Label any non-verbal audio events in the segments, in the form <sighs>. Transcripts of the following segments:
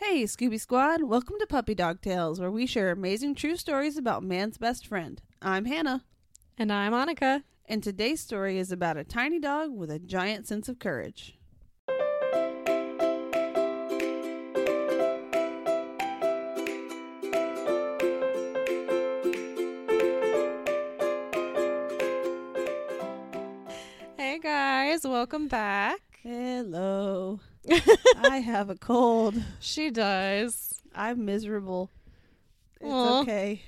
Hey, Scooby Squad, welcome to Puppy Dog Tales, where we share amazing true stories about man's best friend. I'm Hannah, And I'm Monica. and today's story is about a tiny dog with a giant sense of courage. Hey guys, welcome back. Hello. I have a cold. She does. I'm miserable. It's Aw. okay.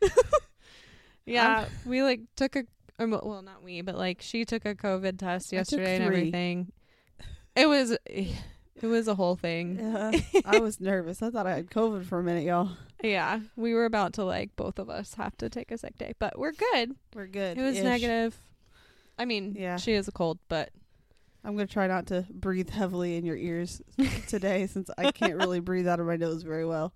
<laughs> Yeah, we like took a um, well, not we, but like she took a COVID test took yesterday and three. everything. It was <sighs> it was a whole thing. Uh, <laughs> I was nervous. I thought I had COVID for a minute, y'all. Yeah, we were about to like both of us have to take a sick day, but we're good. We're good. It was negative. I mean, Yeah. she is a cold, but I'm going to try not to breathe heavily in your ears today <laughs> since I can't really breathe out of my nose very well.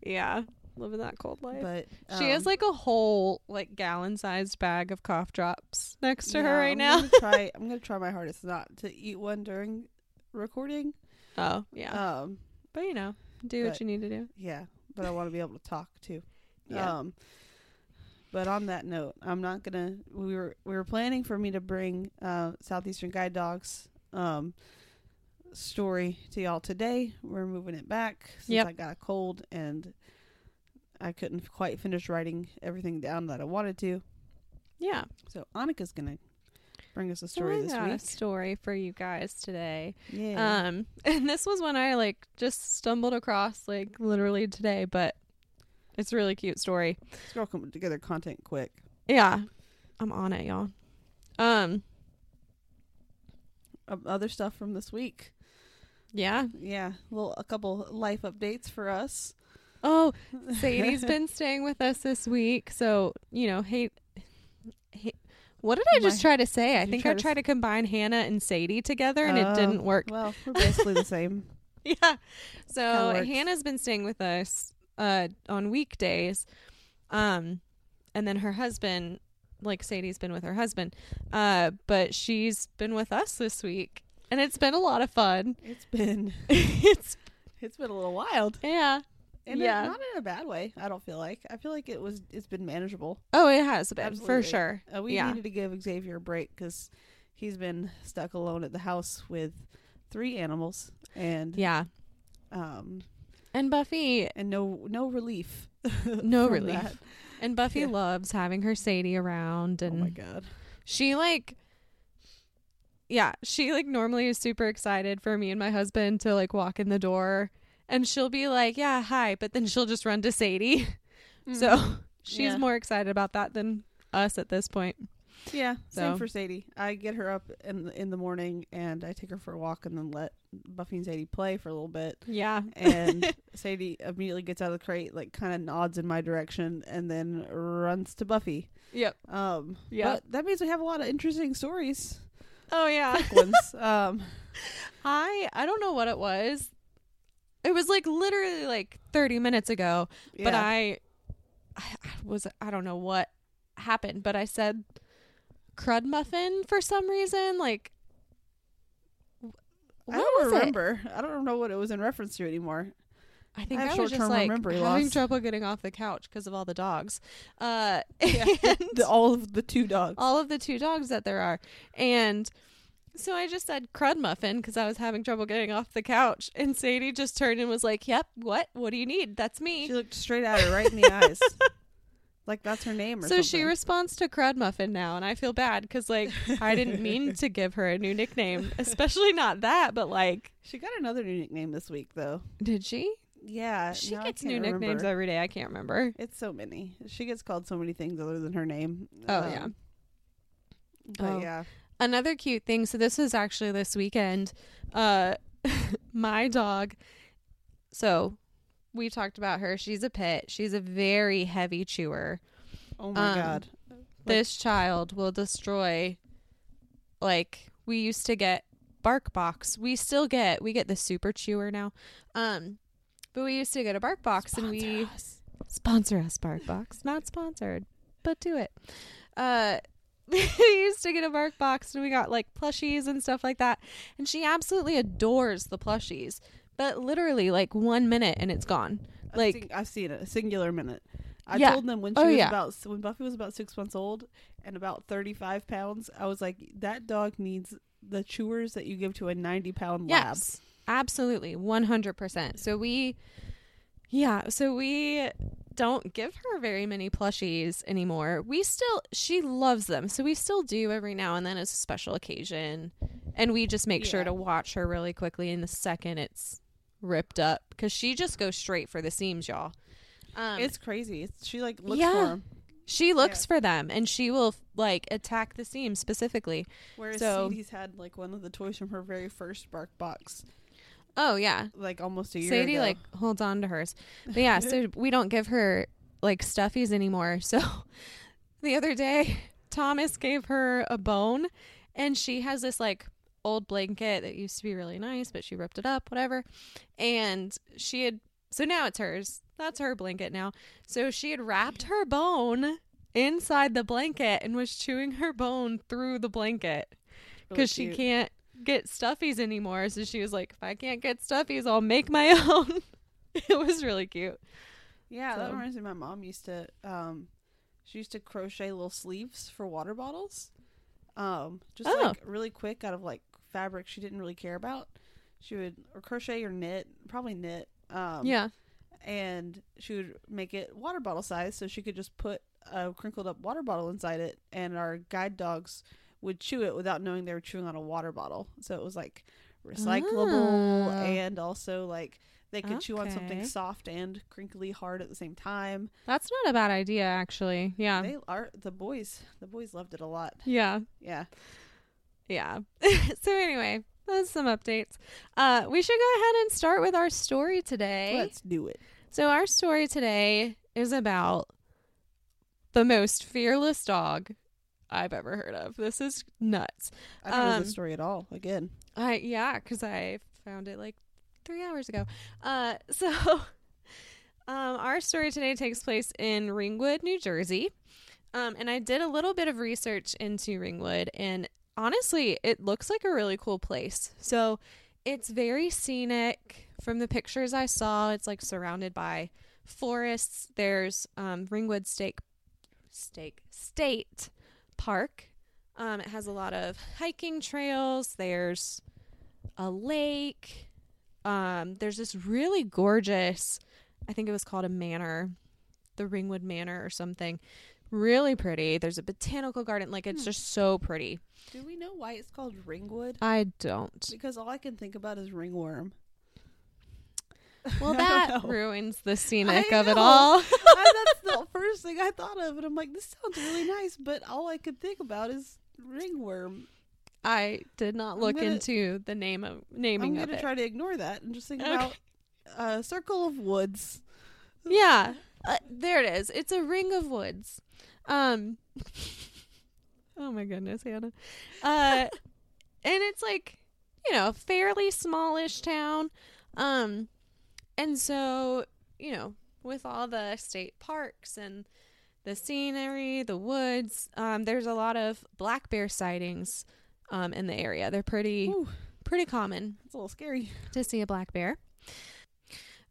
yeah, living that cold life. But she has um, like a whole like gallon sized bag of cough drops next to yeah, her right I'm now. Gonna try <laughs> I'm going to try my hardest not to eat one during recording. Oh, yeah. Um but you know, do what you need to do. yeah, but I want to be able to talk too. Yeah. Um but on that note, I'm not gonna. We were we were planning for me to bring uh, Southeastern Guide Dogs um, story to y'all today. We're moving it back since Yep. I got a cold and I couldn't quite finish writing everything down that I wanted to. yeah. So Monica's gonna bring us a story I this got a week. story for you guys today. Yeah. Um, <laughs> and this was one I like just stumbled across like literally today, but it's a really cute story. this girl coming together content quick. Yeah, I'm on it, y'all. Um, other stuff from this week. yeah. Yeah, well, a couple life updates for us. Oh, Sadie's <laughs> been staying with us this week, so you know, hey, hey what did I just My- try to say? I think try I to tried to combine Hannah and Sadie together, and it Uh, didn't work. Well, we're basically the same. <laughs> Yeah. So. Hannah's been staying with us uh on weekdays. Um and then her husband like Sadie's been with her husband. Uh but she's been with us this week. And it's been a lot of fun. <laughs> It's been <laughs> it's it's been a little wild, yeah. and Yeah. not in a bad way. I don't feel like. I feel like it was. It's been manageable. Oh, it has been Absolutely. for sure. Uh, we Yeah. needed to give Xavier a break because he's been stuck alone at the house with three animals and Yeah. um And Buffy and no no relief. <laughs> No relief. that. and Buffy Yeah. loves having her Sadie around Oh and my god. she like yeah she like normally is super excited for me and my husband to like walk in the door and she'll be like yeah hi but then she'll just run to sadie <laughs> so she's Mm-hmm. Yeah. more excited about that than us at this point Yeah, So- same for Sadie. I get her up in in the morning and I take her for a walk and then let Buffy and Sadie play for a little bit. yeah And <laughs> Sadie immediately gets out of the crate, like kind of nods in my direction, and then runs to Buffy. yep Um, Yeah. that means we have a lot of interesting stories, oh yeah ones. <laughs> Um, i i don't know what it was it was like literally like 30 minutes ago but yeah. I, I I was I don't know what happened, but I said crud muffin for some reason. Like, I don't was it? remember. I don't know what it was in reference to anymore. I think I I, was just like having loss. trouble getting off the couch because of all the dogs. Uh, <laughs> Yeah. and The, all of the two dogs. all of the two dogs that there are, and. So I just said crud muffin because I was having trouble getting off the couch, and Sadie just turned and was like, "Yep, what? What do you need? That's me." she looked straight at her, right in the <laughs> eyes, like that's her name or So something. she responds to Crud Muffin now, and I feel bad because like I didn't <laughs> mean to give her a new nickname, especially not that. But like, She got another new nickname this week, though. did she? Yeah, She gets new nicknames every day. I can't remember. It's so many. She gets called so many things other than her name. Oh Um, yeah. But Oh. yeah. Another cute thing. So this was actually this weekend. Uh, <laughs> my dog. So we talked about her. She's a pit. She's a very heavy chewer. Oh my Um, god. this child will destroy like we used to get bark box we still get we get the super chewer now um but we used to get a bark box and we sponsor us bark box not sponsored but do it uh <laughs> we used to get a bark box and we got like plushies and stuff like that and she absolutely adores the plushies but literally like one minute and it's gone. Like- sing- I've seen it a singular minute. I Yeah. told them when oh, she Oh, was yeah. about when Buffy was about six months old and about thirty five pounds. I was like, that dog needs the chewers that you give to a ninety pound lab. Yes, absolutely, one hundred percent. So we, yeah, so we don't give her very many plushies anymore. We still, she loves them, so we still do every now and then as a special occasion, and we just make sure to watch her really quickly. In the second it's ripped up, because she just goes straight for the seams, y'all. Um, It's crazy. She like looks Yeah. for 'em. she looks for them, and she will like attack the seams specifically. Whereas So- Sadie's had like one of the toys from her very first bark box, Oh yeah, like almost a year Sadie ago. like holds on to hers. But yeah, so <laughs> we don't give her like stuffies anymore. <laughs> So the other day, Thomas gave her a bone and she has this like old blanket that used to be really nice, but she ripped it up, whatever. And she had so now it's hers. That's her blanket now. So she had wrapped her bone inside the blanket and was chewing her bone through the blanket Really because she can't get stuffies anymore. So she was like, if I can't get stuffies, I'll make my <laughs> own. it was really cute. Yeah, that reminds me. My mom used to. Um, she used to crochet little sleeves for water bottles. Um, just Oh. like really quick out of like fabric she didn't really care about. She would or crochet or knit, probably knit. Um, yeah. and she would make it water bottle size, so she could just put a crinkled up water bottle inside it, and our guide dogs would chew it without knowing they were chewing on a water bottle. So it was like recyclable Oh. and also like they could chew on something soft and crinkly hard at the same time. That's not a bad idea, actually. Yeah. They are the boys. The boys loved it a lot. yeah. Yeah. Yeah. <laughs> so anyway, those some updates. Uh, we should go ahead and start with our story today. Let's do it. So our story today is about the most fearless dog I've ever heard of. This is nuts. I don't know Um, this story at all. Again, I yeah, because I found it like three hours ago. Uh, <laughs> so um, our story today takes place in Ringwood, New Jersey. Um, and I did a little bit of research into Ringwood, and honestly, it looks like a really cool place. So it's very scenic. From the pictures I saw, it's like surrounded by forests. There's um, Ringwood State State State Park. Um, it has a lot of hiking trails. There's a lake. Um, there's this really gorgeous, I think it was called a manor, the Ringwood Manor or something. Really pretty. There's a botanical garden. Like it's Hmm. just so pretty. do we know why it's called ringwood? I don't. Because all I can think about is ringworm. <laughs> Well, that ruins the scenic of it all. <laughs> I, <laughs> that's the first thing I thought of, and I'm like, this sounds really nice, but all I could think about is ringworm. I did not look gonna- into the name of naming. I'm gonna it. try to ignore that and just think Okay. about a circle of woods. Yeah, uh, there it is. It's a ring of woods. Um. <laughs> oh my goodness, Hannah. Uh, and it's like you know a fairly smallish town. Um, and so you know with all the state parks and the scenery, the woods, um, there's a lot of black bear sightings. Um, in the area, they're pretty Ooh, pretty common it's a little scary. to see a black bear.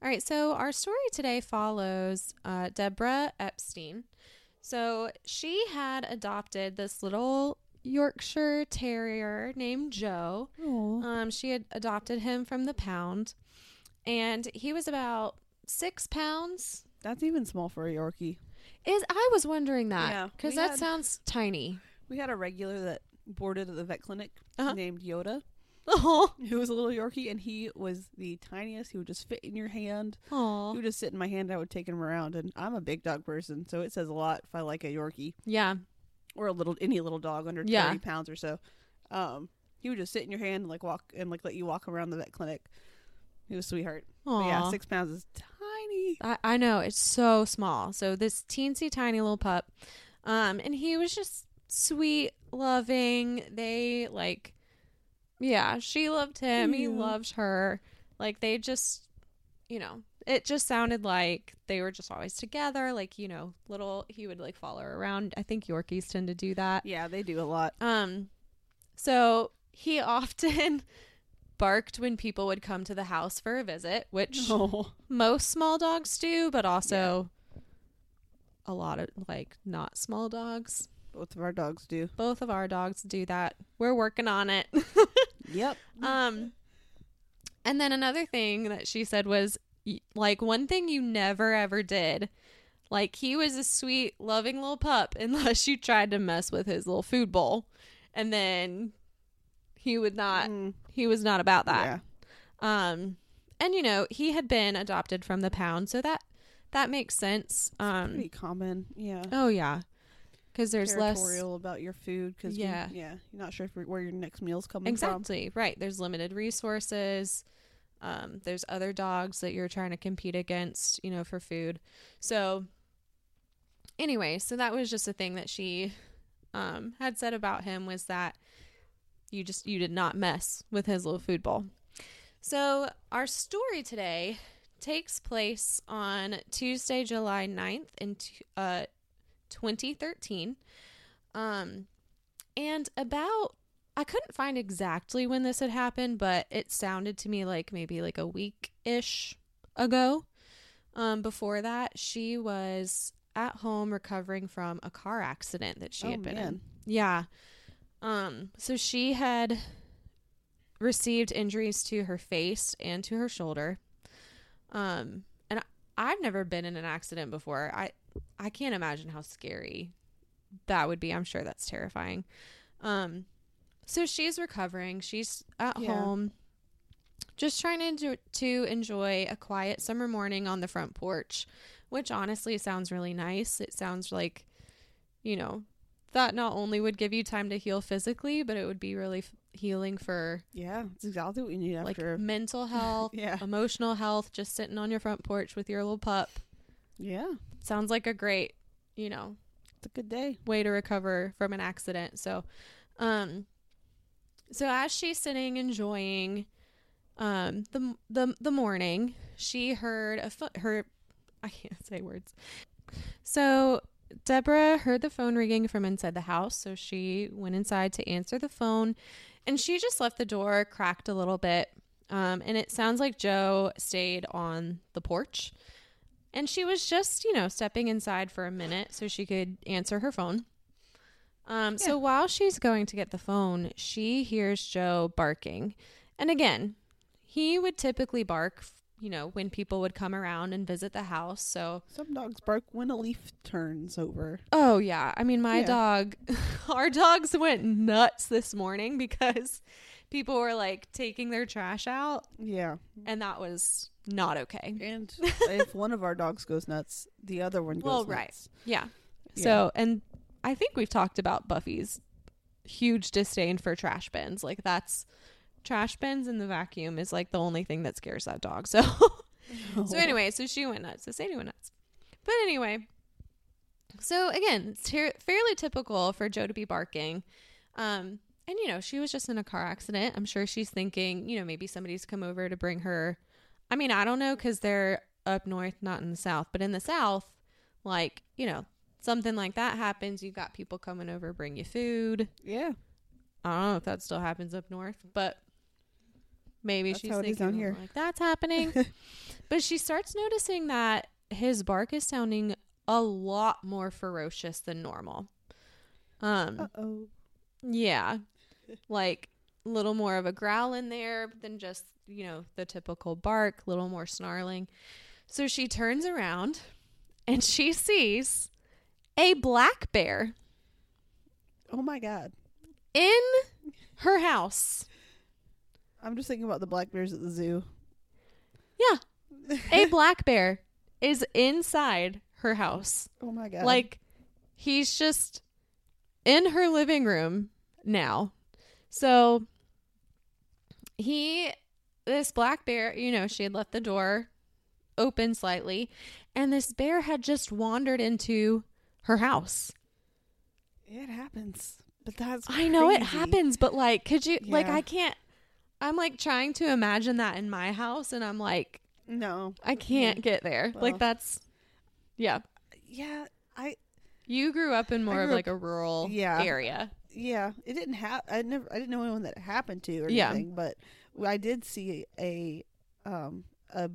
All right, so our story today follows uh, Deborah Epstein. So she had adopted this little Yorkshire Terrier named Joe. Um, she had adopted him from the pound, and he was about six pounds. that's even small for a Yorkie. Is I was wondering that because we that had- sounds tiny. We had a regular that boarded at the vet clinic Uh-huh. named Yoda, <laughs> Oh, who was a little Yorkie, and he was the tiniest. He would just fit in your hand. He would just sit in my hand. I would take him around, and I'm a big dog person, so it says a lot if I like a Yorkie yeah, or a little any little dog under Yeah. thirty pounds or so. Um, he would just sit in your hand and like walk and like let you walk around the vet clinic. He was a sweetheart. Yeah, six pounds is tiny. I, I know it's so small. So this teensy tiny little pup, um, and he was just sweet, loving. They like, yeah, she loved him. He Yeah. loved her. Like they just, you know, it just sounded like they were just always together. Like you know, little he would like follow her around. I think Yorkies tend to do that. Yeah, they do a lot. Um, so he <laughs> often barked when people would come to the house for a visit, which Oh. <laughs> most small dogs do, but also a lot of like not small dogs. Both of our dogs do. Both of our dogs do that. We're working on it. <laughs> Yep. um and then another thing that she said was like one thing you never ever did. Like he was a sweet, loving little pup <laughs> unless you tried to mess with his little food bowl. And then he would not Mm, he was not about that. yeah. Um, and you know, he had been adopted from the pound, so that that makes sense. Um, Pretty common. Yeah. oh yeah, because there's less about your food because Yeah. yeah, you're not sure if, where your next meal's coming from. exactly right. There's limited resources. Um, there's other dogs that you're trying to compete against, you know, for food. So anyway, so that was just a thing that she um, had said about him was that you just you did not mess with his little food bowl. So our story today takes place on Tuesday, July 9th in t- uh, 2013. Um, and about I couldn't find exactly when this had happened, but it sounded to me like maybe like a week ish ago. Um, before that, she was at home recovering from a car accident that she Oh, had been in. Yeah. Um, so she had received injuries to her face and to her shoulder. Um, and I, I've never been in an accident before. I I can't imagine how scary that would be. I'm sure that's terrifying. Um, so she's recovering. She's at Yeah. home, just trying to enjoy, to enjoy a quiet summer morning on the front porch, which honestly sounds really nice. It sounds like, you know, that not only would give you time to heal physically, but it would be really f- healing for Yeah, it's exactly what you need like after. mental health, <laughs> yeah. emotional health. Just sitting on your front porch with your little pup Yeah. sounds like a great, you know, It's a good day. way to recover from an accident. So, um, so as she's sitting enjoying, um, the the the morning, she heard a fo- her, I can't <laughs> say words. So Deborah heard the phone ringing from inside the house, so she went inside to answer the phone, and she just left the door cracked a little bit. Um, and it sounds like Joe stayed on the porch. And she was just, you know, stepping inside for a minute so she could answer her phone. Um, Yeah. So while she's going to get the phone, she hears Joe barking. And again, he would typically bark, you know, when people would come around and visit the house. So, Some dogs bark when a leaf turns over. oh, yeah. I mean, my Yeah. dog, <laughs> our dogs went nuts this morning because people were like taking their trash out, Yeah. and that was not okay. And <laughs> if one of our dogs goes nuts, the other one goes Well, right. nuts. Yeah. Yeah. So, and I think we've talked about Buffy's huge disdain for trash bins. Like that's trash bins in the vacuum is like the only thing that scares that dog. So, <laughs> so <laughs> anyway, so she went nuts. So Sadie went nuts. But anyway, so again, it's ter- fairly typical for Joe to be barking. Um, and you know, she was just in a car accident. I'm sure she's thinking, you know, maybe somebody's come over to bring her. I mean, I don't know because they're up north, not in the south, but in the south, like you know, something like that happens. You've got people coming over bring you food. Yeah. I don't know if that still happens up north, but maybe That's she's how it is thinking down here. like that's happening. <laughs> but she starts noticing that his bark is sounding a lot more ferocious than normal. Um, oh. yeah, like a little more of a growl in there than just you know the typical bark, a little more snarling. So she turns around and <laughs> she sees a black bear Oh my god. in her house. I'm just thinking about the black bears at the zoo. Yeah, a <laughs> black bear is inside her house. Oh my god. Like he's just in her living room now. So he this black bear, you know, she had left the door open slightly and this bear had just wandered into her house. it happens. But that's I know it happens, but like could you like I can't I'm like trying to imagine that in my house and I'm like No. I can't get there. Well. like that's yeah. Yeah, I You grew up in more of like a rural Yeah. area. Yeah, it didn't have I never I didn't know anyone that it happened to or Yeah. anything, but I did see a um a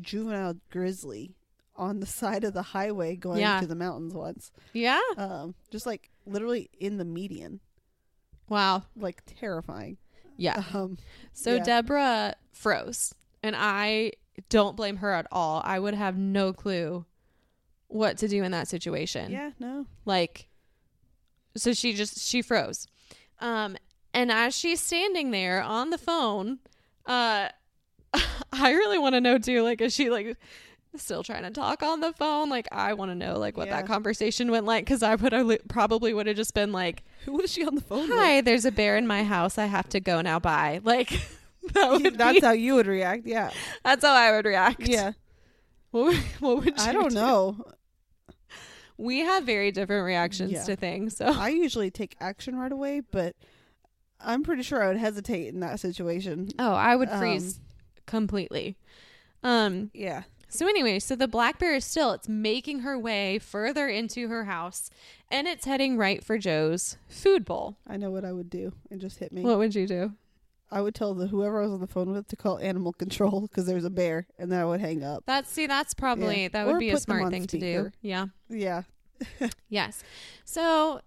juvenile grizzly on the <laughs> side of the highway going Yeah. to the mountains once. Yeah. Um, just like literally in the median, Wow. like terrifying. Yeah. Um, So Yeah. Deborah froze, and I don't blame her at all. I would have no clue what to do in that situation. yeah, no, Like, so she just she froze. Um, and as she's standing there on the phone, uh, <laughs> I really want to know too. Like, is she like still trying to talk on the phone? Like, I want to know like what Yeah. that conversation went like because I would have probably would have just been like, who was she on the phone with? "Hi, there's a bear in my house. I have to go now. Bye." <laughs> Like. That would That's be, how you would react. Yeah, that's how I would react. yeah. What would, what would you I don't do? know. We have very different reactions Yeah. to things. So I usually take action right away, but I'm pretty sure I would hesitate in that situation. Oh, I would Um, freeze completely. Um Yeah, so anyway, so the black bear is still it's making her way further into her house and it's heading right for Joe's food bowl. I know what I would do. It just hit me. What would you do? I would tell the whoever I was on the phone with to call animal control because there's a bear, and then I would hang up. That's see that's probably Yeah. that would Or be a smart thing to do. Yeah. Yeah, <laughs> Yes. So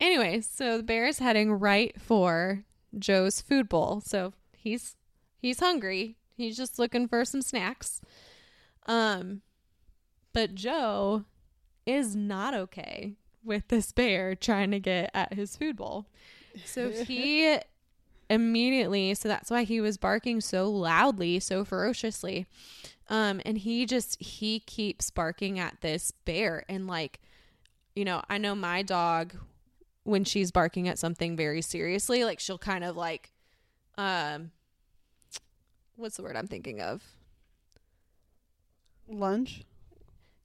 anyway, so the bear is heading right for Joe's food bowl. So he's he's hungry. He's just looking for some snacks. Um but Joe is not okay with this bear trying to get at his food bowl. So he <laughs> immediately so that's why he was barking so loudly, so ferociously. Um and he just he keeps barking at this bear and like you know, I know my dog when she's barking at something very seriously, like she'll kind of like um what's the word I'm thinking of? lunge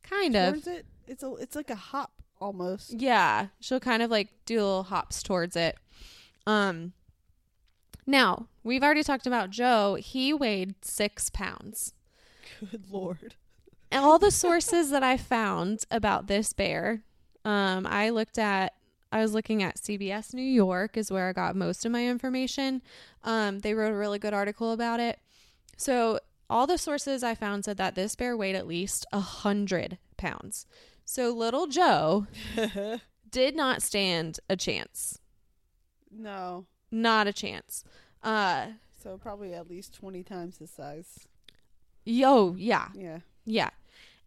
Kind of. it. It's a it's like a hop almost. Yeah, she'll kind of like do little hops towards it. Um now, we've already talked about Joe. He weighed 6 pounds. Good lord. And all the sources that I found about this bear, um, I looked at. I was looking at CBS New York is where I got most of my information. Um, they wrote a really good article about it. So all the sources I found said that this bear weighed at least a hundred pounds. So little Joe <laughs> did not stand a chance. no. Not a chance. Uh, So probably at least twenty times his size. yo, yeah. Yeah. Yeah.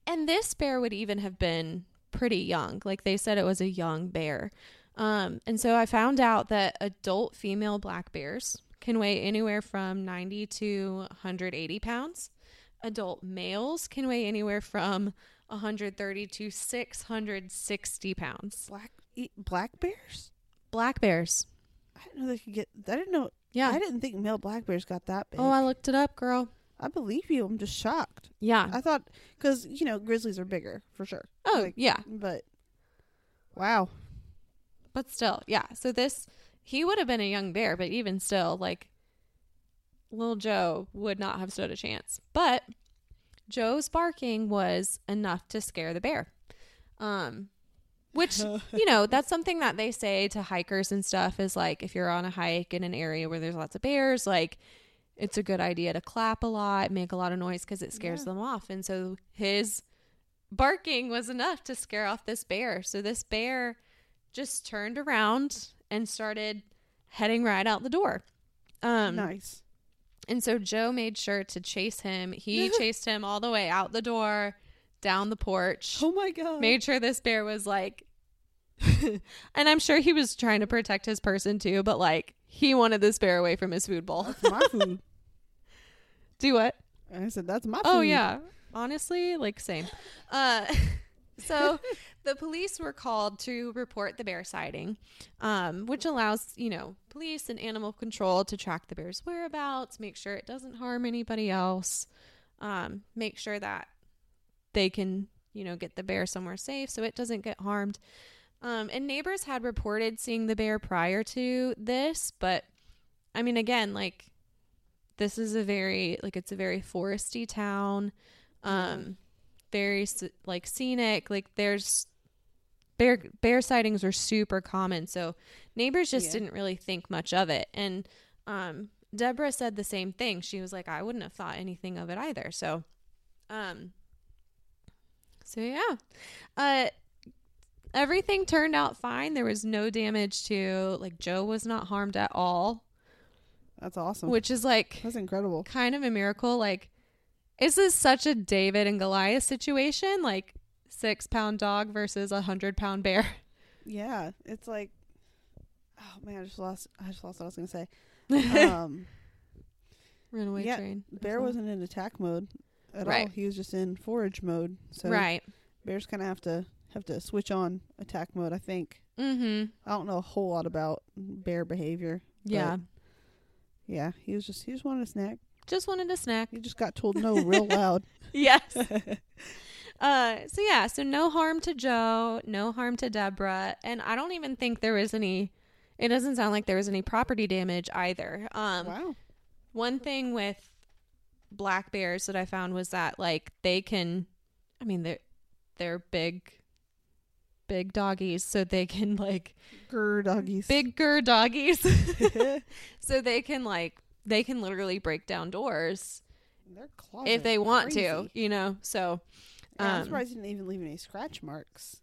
And this bear would even have been pretty young. Like they said it was a young bear. Um, and so I found out that adult female black bears can weigh anywhere from 90 to 180 pounds. Adult males can weigh anywhere from 130 to 660 pounds. Black black bears. Black bears. I didn't know they could get. I didn't know. Yeah. I didn't think male black bears got that big. Oh, I looked it up, girl. I believe you. I'm just shocked. Yeah. I thought because you know grizzlies are bigger for sure. Oh, Like, yeah. But wow. But still, yeah. So this, he would have been a young bear, but even still, like, little Joe would not have stood a chance. But Joe's barking was enough to scare the bear. Um, which, you know, that's something that they say to hikers and stuff is like, if you're on a hike in an area where there's lots of bears, like, it's a good idea to clap a lot, make a lot of noise because it scares Yeah. them off. And so his barking was enough to scare off this bear. So this bear just turned around and started heading right out the door. Um, nice. And so Joe made sure to chase him. He <laughs> chased him all the way out the door, down the porch, Oh my god. made sure this bear was like, <laughs> and I'm sure he was trying to protect his person too, but like he wanted this bear away from his food bowl. That's my <laughs> food. Do what? I said that's my food. Oh yeah. Honestly, like same. Uh <laughs> so the police were called to report the bear sighting, um, which allows, you know, police and animal control to track the bear's whereabouts, make sure it doesn't harm anybody else, um, make sure that they can, you know, get the bear somewhere safe so it doesn't get harmed. Um, and neighbors had reported seeing the bear prior to this, but I mean, again, like this is a very like it's a very foresty town um very like scenic like there's bear bear sightings are super common so neighbors just Yeah. didn't really think much of it and um Deborah said the same thing. She was like, I wouldn't have thought anything of it either. So, um, so yeah, uh, everything turned out fine. There was no damage to like Joe was not harmed at all, That's awesome. which is like That's incredible. kind of a miracle. Like, is this such a David and Goliath situation? Like, six pound dog versus a hundred pound bear. <laughs> Yeah, it's like, oh man, I just lost. I just lost what I was gonna say. <laughs> Um, Runaway Yeah, train. bear wasn't in attack mode at all. He was just in forage mode. So right. bears kind of have to have to switch on attack mode. I think. Mm-hmm. I don't know a whole lot about bear behavior. Yeah. Yeah, he was just he just wanted a snack. Just wanted a snack. He just got told no real <laughs> loud. Yes. <laughs> Uh, so yeah, so no harm to Joe, no harm to Deborah, and I don't even think there was any. It doesn't sound like there was any property damage either. Um, wow. one thing with black bears that I found was that like they can, I mean they're they're big, big doggies, so they can like Grr doggies. bigger doggies, <laughs> <laughs> so they can like they can literally break down doors if they want to, you know. So Yeah, I'm um, surprised he didn't even leave any scratch marks.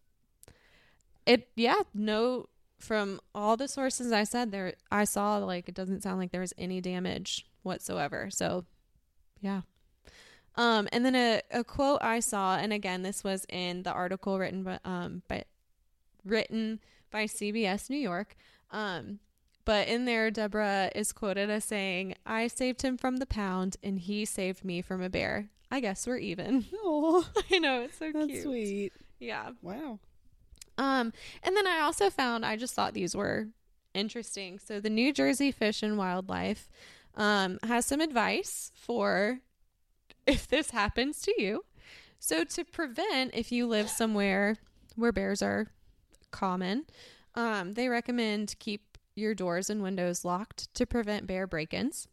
it yeah no from all the sources i said there i saw like it doesn't sound like there was any damage whatsoever so yeah um and then a, a quote i saw and again this was in the article written by um by written by cbs new york um but in there deborah is quoted as saying i saved him from the pound and he saved me from a bear i guess we're even <laughs> Oh, <laughs> i know it's so that's cute sweet. yeah Wow. um, and then I also found I just thought these were interesting. So the New Jersey Fish and Wildlife um, has some advice for <laughs> if this happens to you. So to prevent if you live somewhere where bears are common, um, they recommend keep your doors and windows locked to prevent bear break-ins.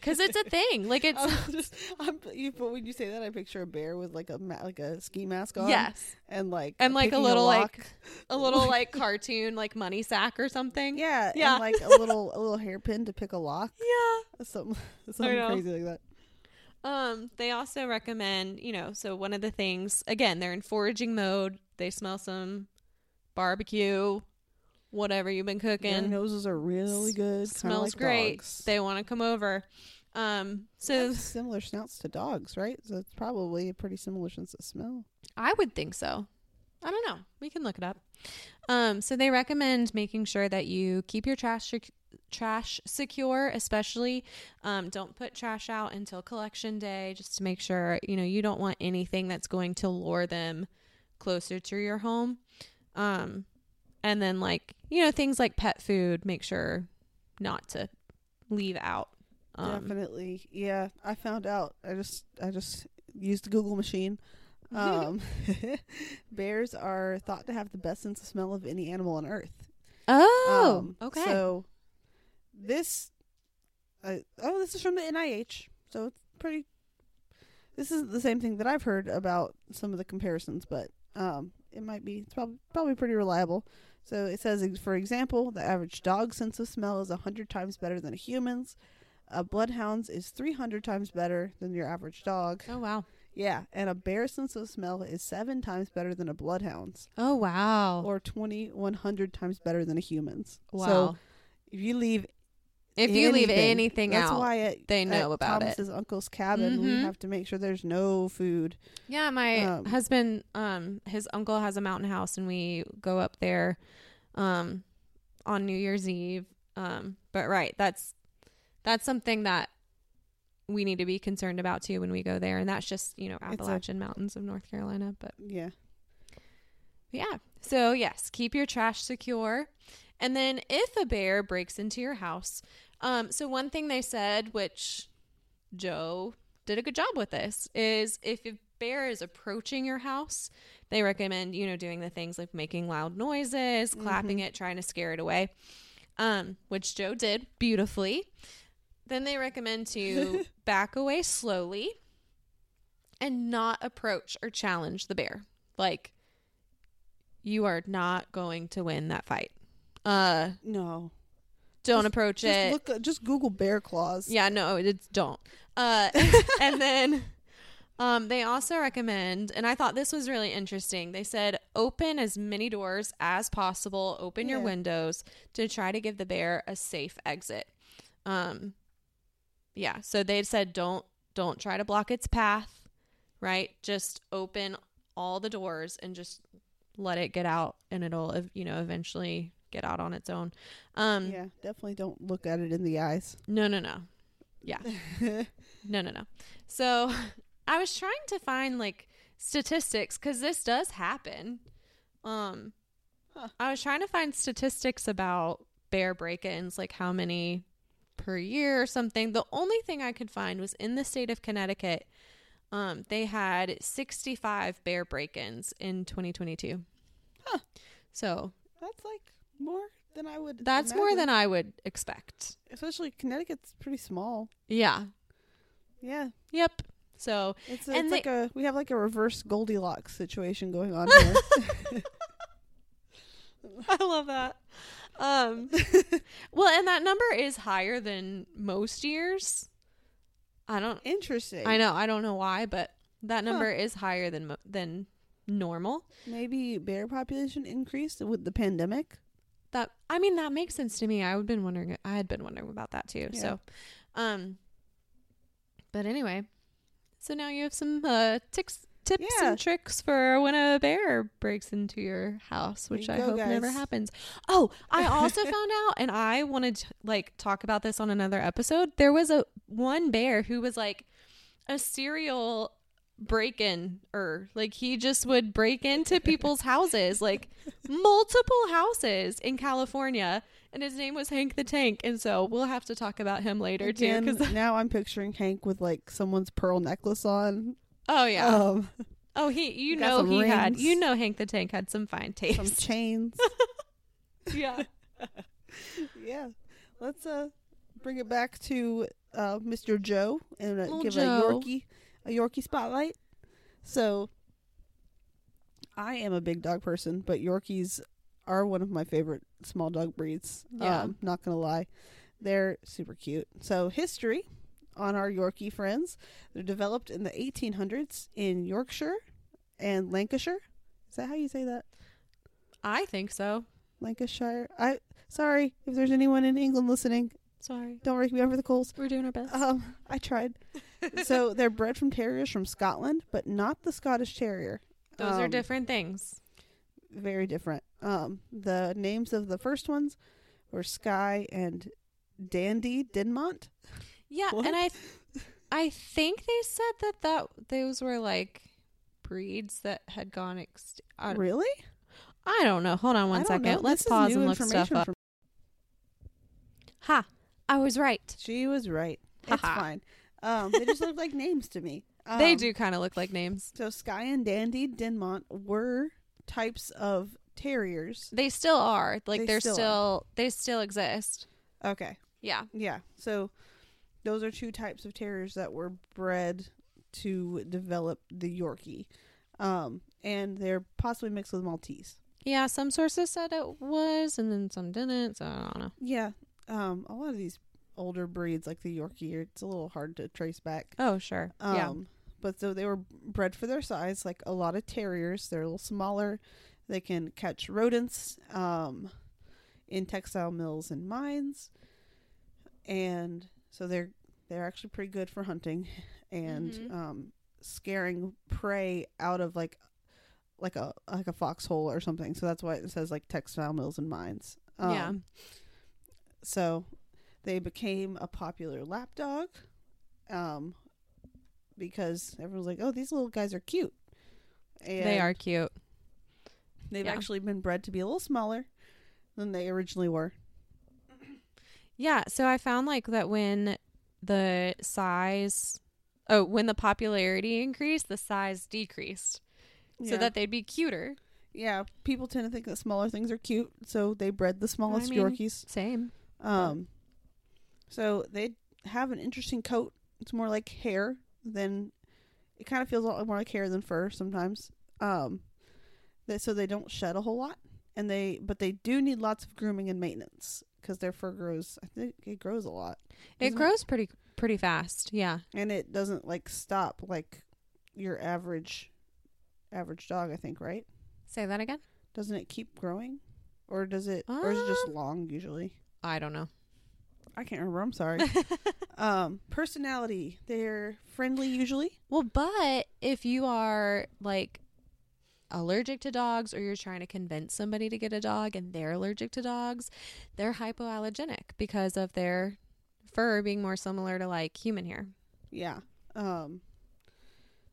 Cause it's a thing. Like it's <laughs> I'm just, I'm, you, but when you say that, I picture a bear with like a like a ski mask on. yes, and like and like a little lock. like a little like cartoon like money sack or something. yeah, Yeah. and like a little a little hairpin to pick a lock, <laughs> Yeah. something <laughs> something crazy like that. Um, they also recommend, you know, so one of the things, again, they're in foraging mode. They smell some barbecue, whatever you've been Their cooking. noses are really good. kinda smells like great. dogs. They want to come over. Um, so similar snouts to dogs, right? So it's probably a pretty similar sense of smell. I would think so. I don't know. We can look it up. Um, so they recommend making sure that you keep your trash sec- trash secure, especially um, don't put trash out until collection day, just to make sure you know you don't want anything that's going to lure them closer to your home. Um, and then like you know things like pet food, make sure not to leave out. Um, Definitely, yeah. I found out. I just I just used the Google machine. <laughs> Um, <laughs> bears are thought to have the best sense of smell of any animal on Earth. Oh, Um, okay. So this, uh, oh, this is from the NIH. So it's pretty. This is the same thing that I've heard about some of the comparisons, but um, it might be it's probably probably pretty reliable. So it says, for example, the average dog's sense of smell is a hundred times better than a human's. A bloodhound's is three hundred times better than your average dog. oh wow. Yeah, and a bear's sense of smell is seven times better than a bloodhound's, Oh wow. or twenty one hundred times better than a human's. wow. So if you leave if you leave anything, anything that's out, why at, they know about it. Thomas's uncle's cabin we Mhm. have to make sure there's no food. Yeah, my Um, husband, um, his uncle has a mountain house, and we go up there, um, on New Year's Eve. Um, but right, that's that's something that we need to be concerned about too when we go there, and that's just you know It's a- Appalachian Mountains of North Carolina. But Yeah. yeah, so yes, keep your trash secure, and then if a bear breaks into your house, um, so one thing they said, which Joe did a good job with this is if a bear is approaching your house, they recommend, you know, doing the things like making loud noises, clapping it, trying to scare it away. Um, which Joe did beautifully. Then they recommend to <laughs> back away slowly and not approach or challenge the bear. Like you are not going to win that fight. Uh No. don't Just- approach Just it. look. Just Google bear claws. Yeah, no, it's don't. Uh, <laughs> and then um, they also recommend, and I thought this was really interesting. They said open as many doors as possible, open your windows to try to give the bear a safe exit. Um, yeah, so they said don't don't try to block its path, right? Just open all the doors and just let it get out, and it'll you know eventually get out on its own. Um, yeah. Definitely don't look at it in the eyes. <laughs> no, no, no. Yeah. No, no, no. So <laughs> I was trying to find like statistics because this does happen. Um, Huh. I was trying to find statistics about bear break-ins, like how many per year or something. The only thing I could find was in the state of Connecticut. Um, they had 65 bear break-ins in 2022. Huh. So That's like more than I would. that's more than I would expect. Especially Connecticut's pretty small. Yeah. Yeah. Yep. So It's, a, it's they- like a we have like a reverse Goldilocks situation going on here. <laughs> I love that. Um, <laughs> well, and that number is higher than most years. I don't. Interesting. I know. I don't know why, but that number is higher than than normal. Maybe bear population increased with the pandemic. That I mean, that makes sense to me. I would been wondering. I had been wondering about that too. Yeah. So, um, but anyway, so now you have some uh tics, tips Yeah. and tricks for when a bear breaks into your house, which There I go, hope never happens. Oh, I <laughs> also found out, and I wanted to like talk about this on another episode. There was a one bear who was like a serial break-in or like he just would break into people's <laughs> houses like multiple houses in california and his name was hank the tank and so we'll have to talk about him later Again, too 'cause- <laughs> now I'm picturing Hank with like someone's pearl necklace on. oh yeah Um, oh he you know he had you know hank the tank had some fine taste some <laughs> chains. yeah yeah. Let's uh bring it back to uh Mr. Joe and uh, give Joe. a Yorkie a Yorkie spotlight. So I am a big dog person, but Yorkies are one of my favorite small dog breeds. Yeah. Um, not gonna lie. They're super cute. So history on our Yorkie friends. They're developed in the 1800s in Yorkshire and Lancashire. Is that how you say that? i think so Lancashire. I sorry if there's anyone in England listening. Sorry Don't rake me over the coals. we're doing our best Um, I tried. <laughs> so they're bred from terriers from Scotland, but not the Scottish Terrier. those are Um, different things Very different. Um, the names of the first ones were Skye and Dandie Dinmont. yeah What? and i i think they said that that those were like breeds that had gone ext- I, Really? I don't know hold on one second let's This pause and look stuff up from- ha i was right She was right. It's fine. Um, they just look like names to me. <laughs> they Um, do kind of look like names So Skye and Dandie Dinmont were types of terriers. They still are. Like They they are still still, they still exist. Okay. Yeah. Yeah. So those are two types of terriers that were bred to develop the Yorkie. Um, and they're possibly mixed with Maltese. Yeah, some sources said it was and then some didn't, so I don't know. Yeah. Um, a lot of these older breeds like the Yorkie, it's a little hard to trace back. Oh, sure. Um, yeah. But so they were bred for their size, like a lot of terriers. They're a little smaller. They can catch rodents um, in textile mills and mines, and so they're they're actually pretty good for hunting and Mhm. um, scaring prey out of like like a like a foxhole or something. So that's why it says like textile mills and mines. Um, yeah. So they became a popular lap dog um, because everyone's like, oh, these little guys are cute. And They are cute. They've yeah. actually been bred to be a little smaller than they originally were. Yeah, so I found like that when the size oh, when the popularity increased, the size decreased. So that they'd be cuter. yeah, people tend to think that smaller things are cute, so they bred the smallest mean- Yorkies. Same. Um, so they have an interesting coat. It's more like hair than it kind of feels a lot more like hair than fur sometimes. Um, that so they don't shed a whole lot, and they but they do need lots of grooming and maintenance because their fur grows. I think it grows a lot. It grows pretty pretty fast. Yeah. and it doesn't like stop like your average average dog. I think right. Say that again. Doesn't it keep growing, or does it, or is it just Uh, long usually? I don't know. I can't remember. I'm sorry. <laughs> um, personality. They're friendly usually. Well, but if you are like allergic to dogs or you're trying to convince somebody to get a dog and they're allergic to dogs, they're hypoallergenic because of their fur being more similar to like human hair. Yeah. Um.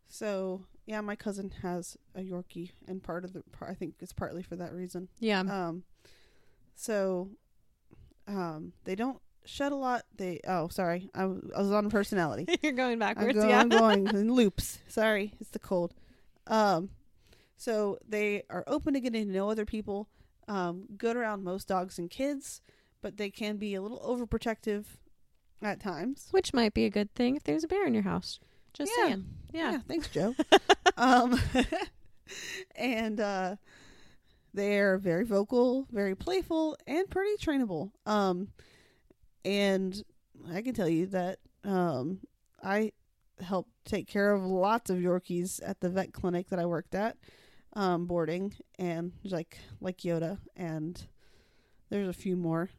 So yeah, my cousin has a Yorkie, and part of the I think it's partly for that reason. Yeah. Um. So, um, they don't shed a lot. They oh sorry, I was, on personality. <laughs> you're going I'm, backwards. go- yeah. I'm <laughs> going in loops. Sorry, it's the cold. Um, so they are open to getting to know other people. Um, good around most dogs and kids, but they can be a little overprotective at times. Which might be a good thing if there's a bear in your house. Just Yeah. saying. Yeah. thanks, Joe. <laughs> um, and uh, they're very vocal, very playful, and pretty trainable. Um, and I can tell you that um, I helped take care of lots of Yorkies at the vet clinic that I worked at, um, boarding, and like like Yoda, and there's a few more.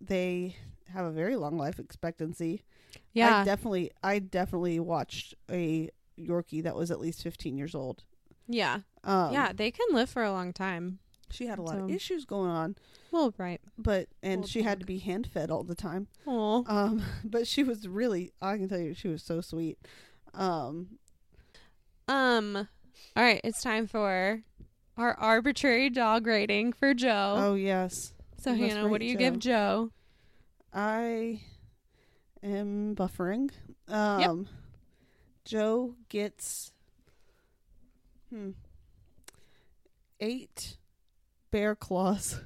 They have a very long life expectancy. Yeah. I definitely I definitely watched a Yorkie that was at least 15 years old. yeah. Um, yeah. They can live for a long time. She had a lot of issues going on, Well, right. but and Old she had to be hand fed all the time. Oh. Um, <laughs> but she was really I can tell you she was so sweet. Um, Um. All right. It's time for our arbitrary dog rating for Joe. oh yes, so Hannah, what do you Joe. give Joe? I am buffering. Um, Joe gets hmm eight bear claws.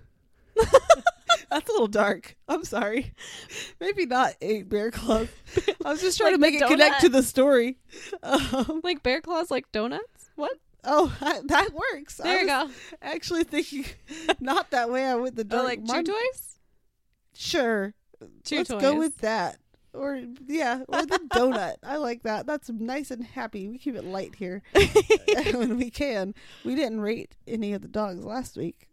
<laughs> That's a little dark. I'm sorry. Maybe not eight bear claws. <laughs> I was just trying Like to make it connect to the story. Um, <laughs> Like bear claws, like donuts? What? oh, I, that works. There I you go. Actually, thinking not that way. I went the Or dark. like chew toys? Sure. Chew Let's toys. go with that. Or yeah, or the donut. I like that. That's nice and happy. We keep it light here when we can. We didn't rate any of the dogs last week.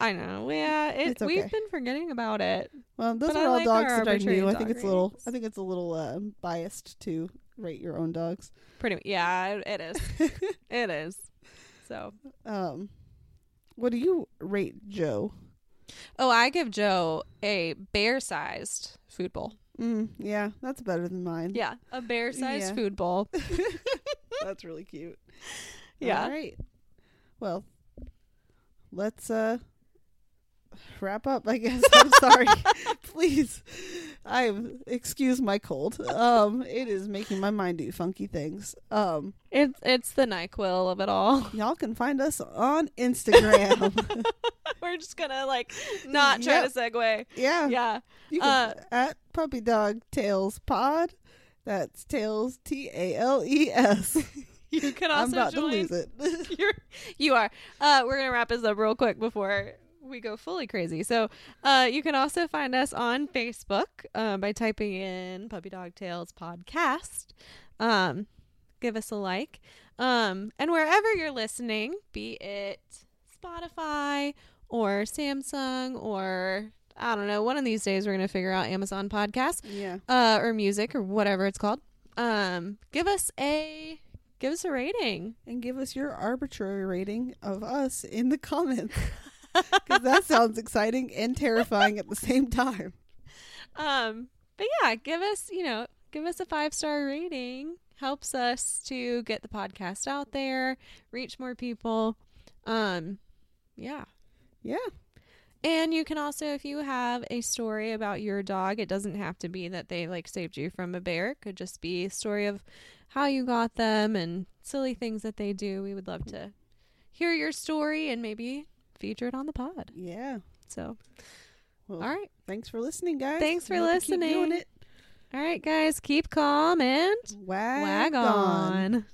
I know. Yeah, it, It's we've been forgetting about it. Well, those But are I all like dogs that I knew. I think it's a little. I think it's a little uh, biased to rate your own dogs. Pretty. Yeah, it- it is. <laughs> it is. So. Um, what do you rate Joe? Oh, I give Joe a bear-sized food bowl. Mm, yeah, that's better than mine. Yeah, a bear-sized Yeah. food bowl. <laughs> <laughs> that's really cute. Yeah. All right. Well, let's uh wrap up. I guess. <laughs> I'm sorry. <laughs> Please, I excuse my cold. Um, it is making my mind do funky things. Um, It's it's the Nyquil of it all. <laughs> y'all can find us on Instagram. We're just gonna like not try Yep. to segue. yeah, Yeah. You can, Uh, at Puppy Dog Tales Pod. That's Tales T A L E S. You can I'm also about join. to lose it. You're you are. Uh, we're gonna wrap this up real quick before we go fully crazy. So, uh, you can also find us on Facebook uh, by typing in Puppy Dog Tales Podcast. Um, give us a like. Um, and wherever you're listening, be it Spotify or Samsung or I don't know, one of these days we're gonna figure out Amazon Podcast yeah. uh, or music or whatever it's called. Um, give us a give us a rating. and give us your arbitrary rating of us in the comments <laughs> because that sounds exciting and terrifying at the same time. Um, but yeah, give us, you know, give us a five star rating. Helps us to get the podcast out there, reach more people. Um, yeah. Yeah, And you can also, if you have a story about your dog, it doesn't have to be that they like saved you from a bear. It could just be a story of how you got them and silly things that they do. We would love to hear your story and maybe feature it on the pod. yeah. So, Well, all right. Thanks for listening, guys. Thanks for you listening. it. All right, guys, keep calm and Wag, wag on. on.